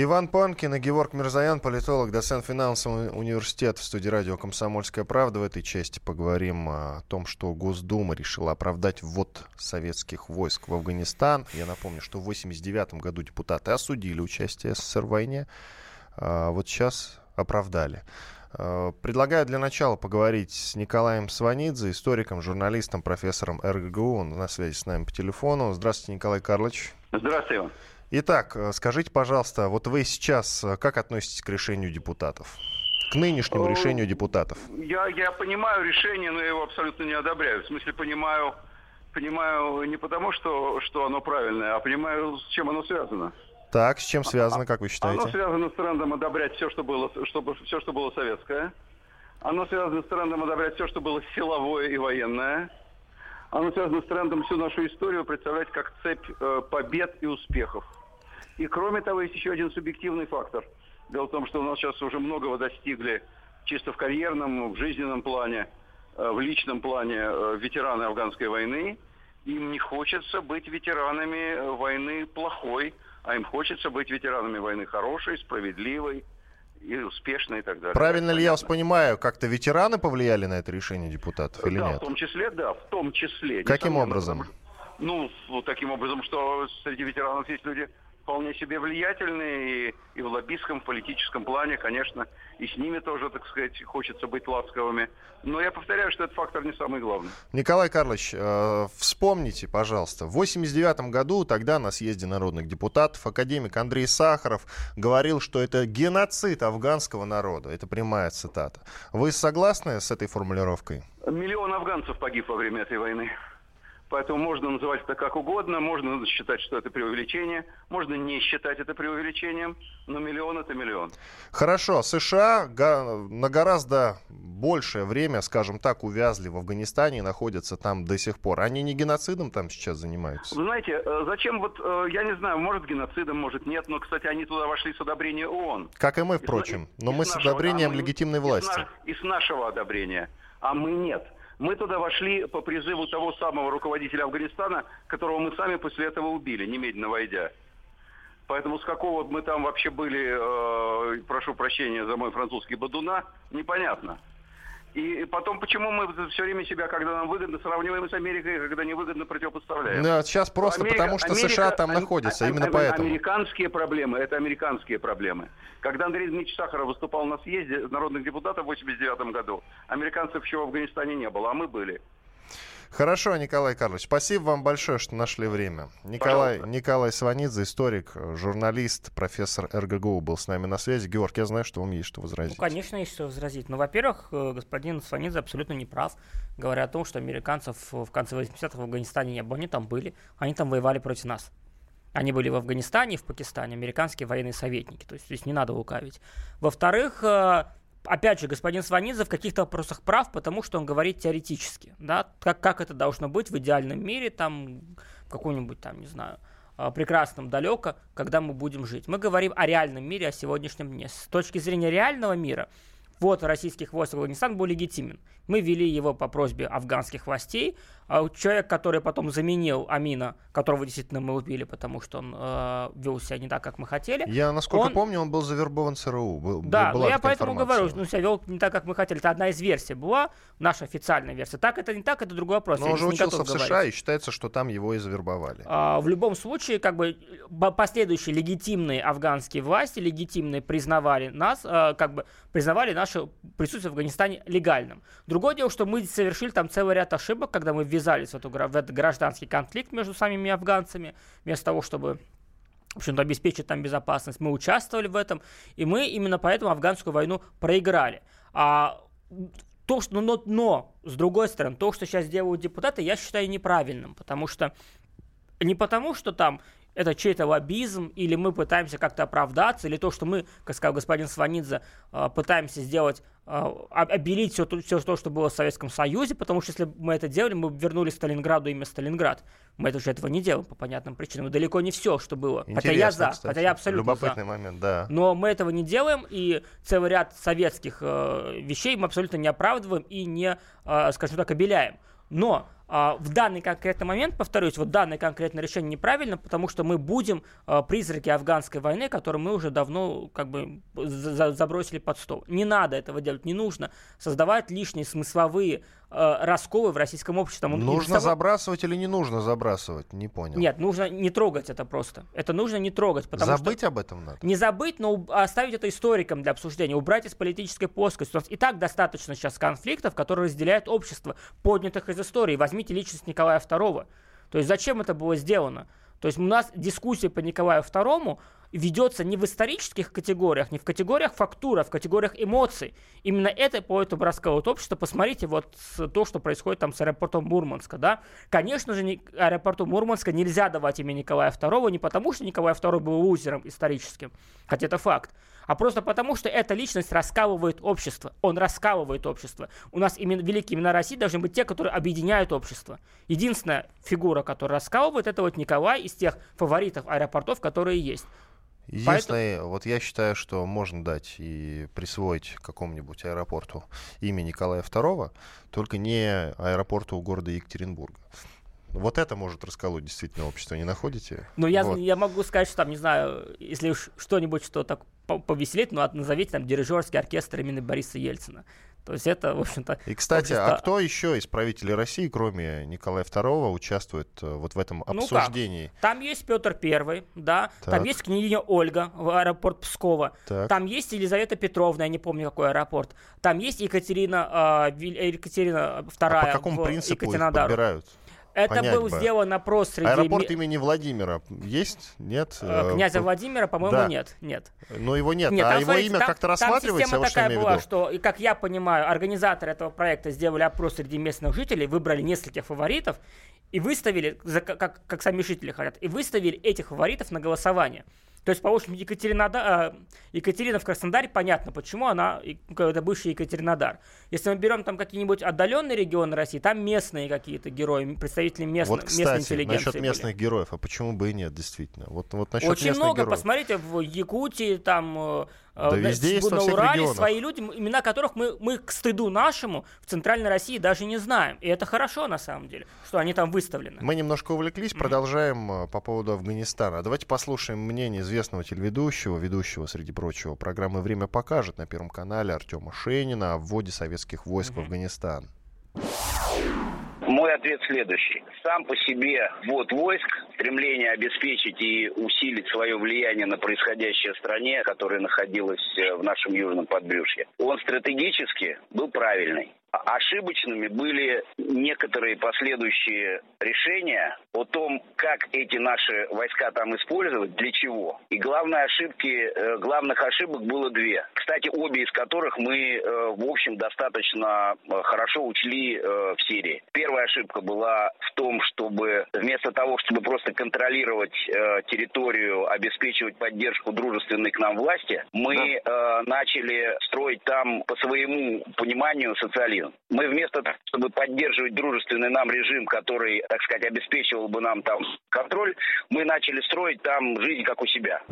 Иван Панкин и Георг Мирзаян, политолог, доцент финансового университета в студии радио «Комсомольская правда». В этой части поговорим о том, что Госдума решила оправдать ввод советских войск в Афганистан. Я напомню, что в 1989 году депутаты осудили участие СССР в войне. А вот сейчас оправдали. А, предлагаю для начала поговорить с Николаем Сванидзе, историком, журналистом, профессором РГГУ. Он на связи с нами по телефону. Здравствуйте, Николай Карлович. Здравствуйте, Иван. Итак, э, скажите, пожалуйста, вот вы сейчас э, как относитесь к решению депутатов? К нынешнему э, решению депутатов? Я, я понимаю решение, но я его абсолютно не одобряю. В смысле, понимаю, понимаю не потому, что, что оно правильное, а понимаю, с чем оно связано. Так, с чем связано, как вы считаете? Оно связано с трендом одобрять все, что было, чтобы, все, что было советское. Оно связано с трендом одобрять все, что было силовое и военное. Оно связано с трендом всю нашу историю представлять как цепь э, побед и успехов. И кроме того, есть еще один субъективный фактор. Дело в том, что у нас сейчас уже многого достигли чисто в карьерном, в жизненном плане, э, в личном плане э, ветераны афганской войны. Им не хочется быть ветеранами э, войны плохой, а им хочется быть ветеранами войны хорошей, справедливой, и успешной и так далее. Правильно ли я вас понимаю, как-то ветераны повлияли на это решение депутатов или да, нет? в том числе, да, в том числе. Каким образом? Ну, таким образом, что среди ветеранов есть люди, вполне себе влиятельные и, и в лоббистском, в политическом плане, конечно, и с ними тоже, так сказать, хочется быть ласковыми. Но я повторяю, что этот фактор не самый главный. Николай Карлович, э, вспомните, пожалуйста, в 89 году тогда на съезде народных депутатов академик Андрей Сахаров говорил, что это геноцид афганского народа. Это прямая цитата. Вы согласны с этой формулировкой? Миллион афганцев погиб во время этой войны. Поэтому можно называть это как угодно, можно считать, что это преувеличение, можно не считать это преувеличением, но миллион это миллион. Хорошо, США на гораздо большее время, скажем так, увязли в Афганистане и находятся там до сих пор. Они не геноцидом там сейчас занимаются? Вы знаете, э, зачем вот, э, я не знаю, может геноцидом, может нет, но, кстати, они туда вошли с одобрения ООН. Как и мы, впрочем. Но и мы с, нашего, одобрением а мы, легитимной власти. И с, и с нашего одобрения, а мы нет. Мы туда вошли по призыву того самого руководителя Афганистана, которого мы сами после этого убили, немедленно войдя. Поэтому с какого мы там вообще были, э, прошу прощения за мой французский бадуна, непонятно. И потом, почему мы все время себя, когда нам выгодно, сравниваем с Америкой, когда невыгодно противопоставляем? Да, сейчас просто Америка, потому, что Америка, США там находятся, а, именно а, поэтому. Американские проблемы, это американские проблемы. Когда Андрей Дмитриевич Сахаров выступал на съезде народных депутатов в 89 году, американцев еще в Афганистане не было, а мы были. Хорошо, Николай Карлович, спасибо вам большое, что нашли время. Николай, Николай Сванидзе, историк, журналист, профессор РГГУ был с нами на связи. Георг, я знаю, что вам есть что возразить. Ну, конечно, есть что возразить. Но, ну, во-первых, э, господин Сванидзе абсолютно не прав, говоря о том, что американцев в конце 80-х в Афганистане не было. Они там были, они там воевали против нас. Они были в Афганистане, в Пакистане, американские военные советники. То есть здесь не надо лукавить. Во-вторых, э, опять же, господин Сванидзе в каких-то вопросах прав, потому что он говорит теоретически, да, как, как это должно быть в идеальном мире, там, какой-нибудь там, не знаю, а, прекрасном далеко, когда мы будем жить. Мы говорим о реальном мире, о сегодняшнем дне. С точки зрения реального мира, вот российских войск в Афганистан был легитимен. Мы вели его по просьбе афганских властей. А человек, который потом заменил Амина, которого действительно мы убили, потому что он э, вел себя не так, как мы хотели. Я, насколько он... помню, он был завербован ЦРУ. Был, да, была но я поэтому говорю, что ну, себя вел не так, как мы хотели. Это одна из версий была, наша официальная версия. Так это не так, это другой вопрос. Но он уже учился в США, говорить. и считается, что там его и завербовали. А, в любом случае, как бы последующие легитимные афганские власти, легитимные признавали нас, а, как бы признавали наше присутствие в Афганистане легальным. Другое дело, что мы совершили там целый ряд ошибок, когда мы ввязались в, эту, в этот гражданский конфликт между самими афганцами, вместо того, чтобы в общем-то, обеспечить там безопасность. Мы участвовали в этом, и мы именно поэтому афганскую войну проиграли. А то, что, но, но, с другой стороны, то, что сейчас делают депутаты, я считаю неправильным, потому что не потому, что там это чей-то лоббизм, или мы пытаемся как-то оправдаться, или то, что мы, как сказал господин Сванидзе, а, пытаемся сделать, обелить все, все то, что было в Советском Союзе, потому что если бы мы это делали, мы бы вернули Сталинграду имя Сталинград. Мы это уже этого не делаем по понятным причинам. И далеко не все, что было. Интересно, хотя я за, кстати. хотя я абсолютно Любопытный за. момент, да. Но мы этого не делаем, и целый ряд советских э, вещей мы абсолютно не оправдываем и не, э, скажем так, обеляем. Но а, в данный конкретный момент, повторюсь, вот данное конкретное решение неправильно, потому что мы будем а, призраки афганской войны, которую мы уже давно как бы забросили под стол. Не надо этого делать, не нужно создавать лишние смысловые э, расколы в российском обществе. Нужно того... забрасывать или не нужно забрасывать? Не понял. Нет, нужно не трогать это просто. Это нужно не трогать. Потому забыть что... об этом надо? Не забыть, но оставить это историкам для обсуждения, убрать из политической плоскости. У нас и так достаточно сейчас конфликтов, которые разделяют общество, поднятых из истории. Возьмите личность Николая II. То есть зачем это было сделано? То есть у нас дискуссия по Николаю II ведется не в исторических категориях, не в категориях фактуры, а в категориях эмоций. Именно это по этому рассказывает общество. Посмотрите вот то, что происходит там с аэропортом Мурманска. Да? Конечно же, аэропорту Мурманска нельзя давать имя Николая II не потому, что Николай II был лузером историческим, хотя это факт, а просто потому, что эта личность раскалывает общество. Он раскалывает общество. У нас именно великие имена России должны быть те, которые объединяют общество. Единственная фигура, которая раскалывает, это вот Николай из тех фаворитов аэропортов, которые есть. Единственное, Поэтому... вот я считаю, что можно дать и присвоить какому-нибудь аэропорту имя Николая II, только не аэропорту города Екатеринбурга. Вот это может расколоть действительно общество, не находите? Ну, я, вот. я могу сказать, что там, не знаю, если уж что-нибудь, что так повеселить, ну, назовите там дирижерский оркестр имени Бориса Ельцина. То есть это, в общем-то... И, кстати, общество... а кто еще из правителей России, кроме Николая II, участвует э, вот в этом обсуждении? Ну как? Там есть Петр I, да, так. там есть княгиня Ольга в аэропорт Пскова, так. там есть Елизавета Петровна, я не помню, какой аэропорт, там есть Екатерина, э, Екатерина II а по какому принципу их подбирают? Это был бы. сделан опрос среди... Аэропорт имени Владимира есть? Нет? Э, князя Владимира, по-моему, да. нет. Нет. Но его нет. нет а там, его смотрите, имя как-то рассматривается? Там система такая была, что, и как я понимаю, организаторы этого проекта сделали опрос среди местных жителей, выбрали нескольких фаворитов и выставили, как, как сами жители хотят, и выставили этих фаворитов на голосование. То есть, по-моему, Екатерина, э, Екатерина в Краснодаре, понятно, почему она, это бывший Екатеринодар. Если мы берем там какие-нибудь отдаленные регионы России, там местные какие-то герои, представители местно, вот, кстати, местной интеллигенции насчет местных были. героев, а почему бы и нет, действительно? Вот, вот насчет Очень много, героев. посмотрите, в Якутии, там, э, да, везде есть на Урале регионах. свои люди, имена которых мы, мы к стыду нашему в Центральной России даже не знаем. И это хорошо, на самом деле, что они там выставлены. Мы немножко увлеклись, mm-hmm. продолжаем э, по поводу Афганистана. Давайте послушаем мнение известного телеведущего, ведущего, среди прочего, программы «Время покажет» на Первом канале Артема Шенина о вводе советских войск mm-hmm. в Афганистан. Ответ следующий. Сам по себе ввод войск, стремление обеспечить и усилить свое влияние на происходящее в стране, которая находилась э, в нашем южном подбрюшье, он стратегически был правильный. Ошибочными были некоторые последующие решения о том, как эти наши войска там использовать, для чего. И главные ошибки, э, главных ошибок было две. Кстати, обе из которых мы, э, в общем, достаточно э, хорошо учли в Сирии. Первая ошибка была в том, чтобы вместо того, чтобы просто контролировать территорию, обеспечивать поддержку дружественной к нам власти, мы начали строить там по своему пониманию социализм. Мы вместо того, чтобы поддерживать дружественный нам режим, который, так сказать, обеспечивал бы нам там контроль, мы начали строить там жизнь как у себя.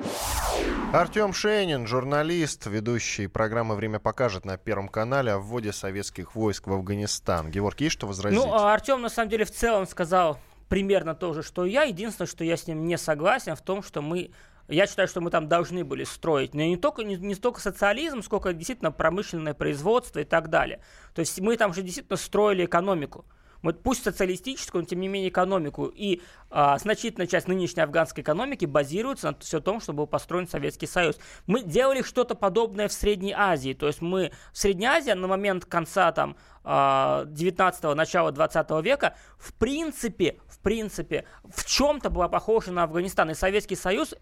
Артем Шейнин, журналист, ведущий программы «Время покажет» на Первом канале о вводе советских войск в Афганистан. Георгий, есть что возразить? Ну, а Артем, на самом деле, в целом сказал примерно то же, что я. Единственное, что я с ним не согласен в том, что мы я считаю, что мы там должны были строить но не только не, не столько социализм, сколько действительно промышленное производство и так далее. То есть мы там же действительно строили экономику. Мы, пусть социалистическую, но тем не менее экономику. И а, значительная часть нынешней афганской экономики базируется на все том, чтобы был построен Советский Союз. Мы делали что-то подобное в Средней Азии. То есть мы в Средней Азии на момент конца там 19-го, начала 20 века, в принципе, в принципе, в чем-то была похожа на Афганистан. И Советский Союз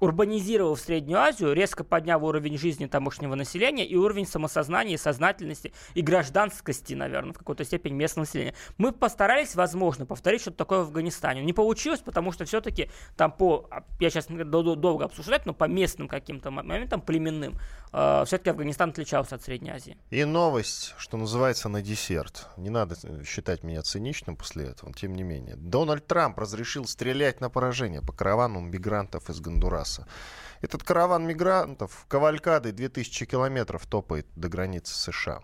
урбанизировал Среднюю Азию, резко подняв уровень жизни тамошнего населения и уровень самосознания, сознательности и гражданскости, наверное, в какой-то степени местного населения. Мы постарались, возможно, повторить что-то такое в Афганистане. Не получилось, потому что все-таки там по, я сейчас долго обсуждать, но по местным каким-то моментам, племенным, э, все-таки Афганистан отличался от Средней Азии. И новость, что называется, на десерт. Не надо считать меня циничным после этого, тем не менее. Дональд Трамп разрешил стрелять на поражение по каравану мигрантов из Гондураса. Этот караван мигрантов кавалькадой 2000 километров топает до границы США.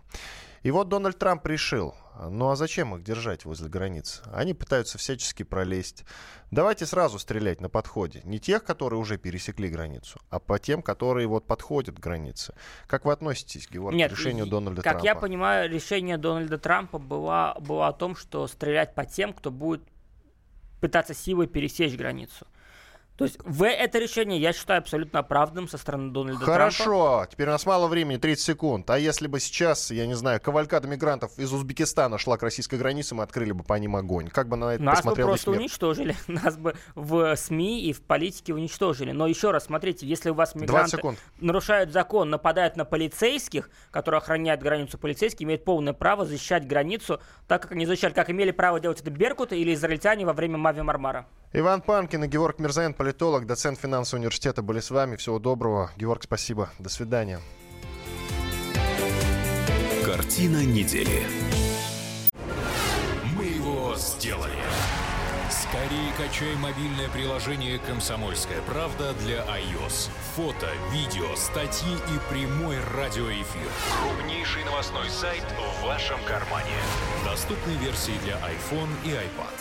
И вот Дональд Трамп решил, ну а зачем их держать возле границы? Они пытаются всячески пролезть. Давайте сразу стрелять на подходе. Не тех, которые уже пересекли границу, а по тем, которые вот подходят к границе. Как вы относитесь, Георгий, Нет, к решению Дональда как Трампа? Как я понимаю, решение Дональда Трампа было, было о том, что стрелять по тем, кто будет пытаться силой пересечь границу. То есть в это решение я считаю абсолютно оправданным со стороны Дональда Хорошо, Трампа. Хорошо, теперь у нас мало времени, 30 секунд. А если бы сейчас, я не знаю, кавалькада мигрантов из Узбекистана шла к российской границе, мы открыли бы по ним огонь. Как бы на это Нас бы просто мир? уничтожили. Нас бы в СМИ и в политике уничтожили. Но еще раз, смотрите, если у вас мигранты нарушают закон, нападают на полицейских, которые охраняют границу, полицейские имеют полное право защищать границу, так как они защищали, как имели право делать это беркуты или израильтяне во время Мави Мармара. Иван Панкин и Георг Мирзаян, политолог, доцент финансового университета, были с вами. Всего доброго. Георг, спасибо. До свидания. Картина недели. Мы его сделали. Скорее качай мобильное приложение «Комсомольская правда» для iOS. Фото, видео, статьи и прямой радиоэфир. Крупнейший новостной сайт в вашем кармане. Доступны версии для iPhone и iPad.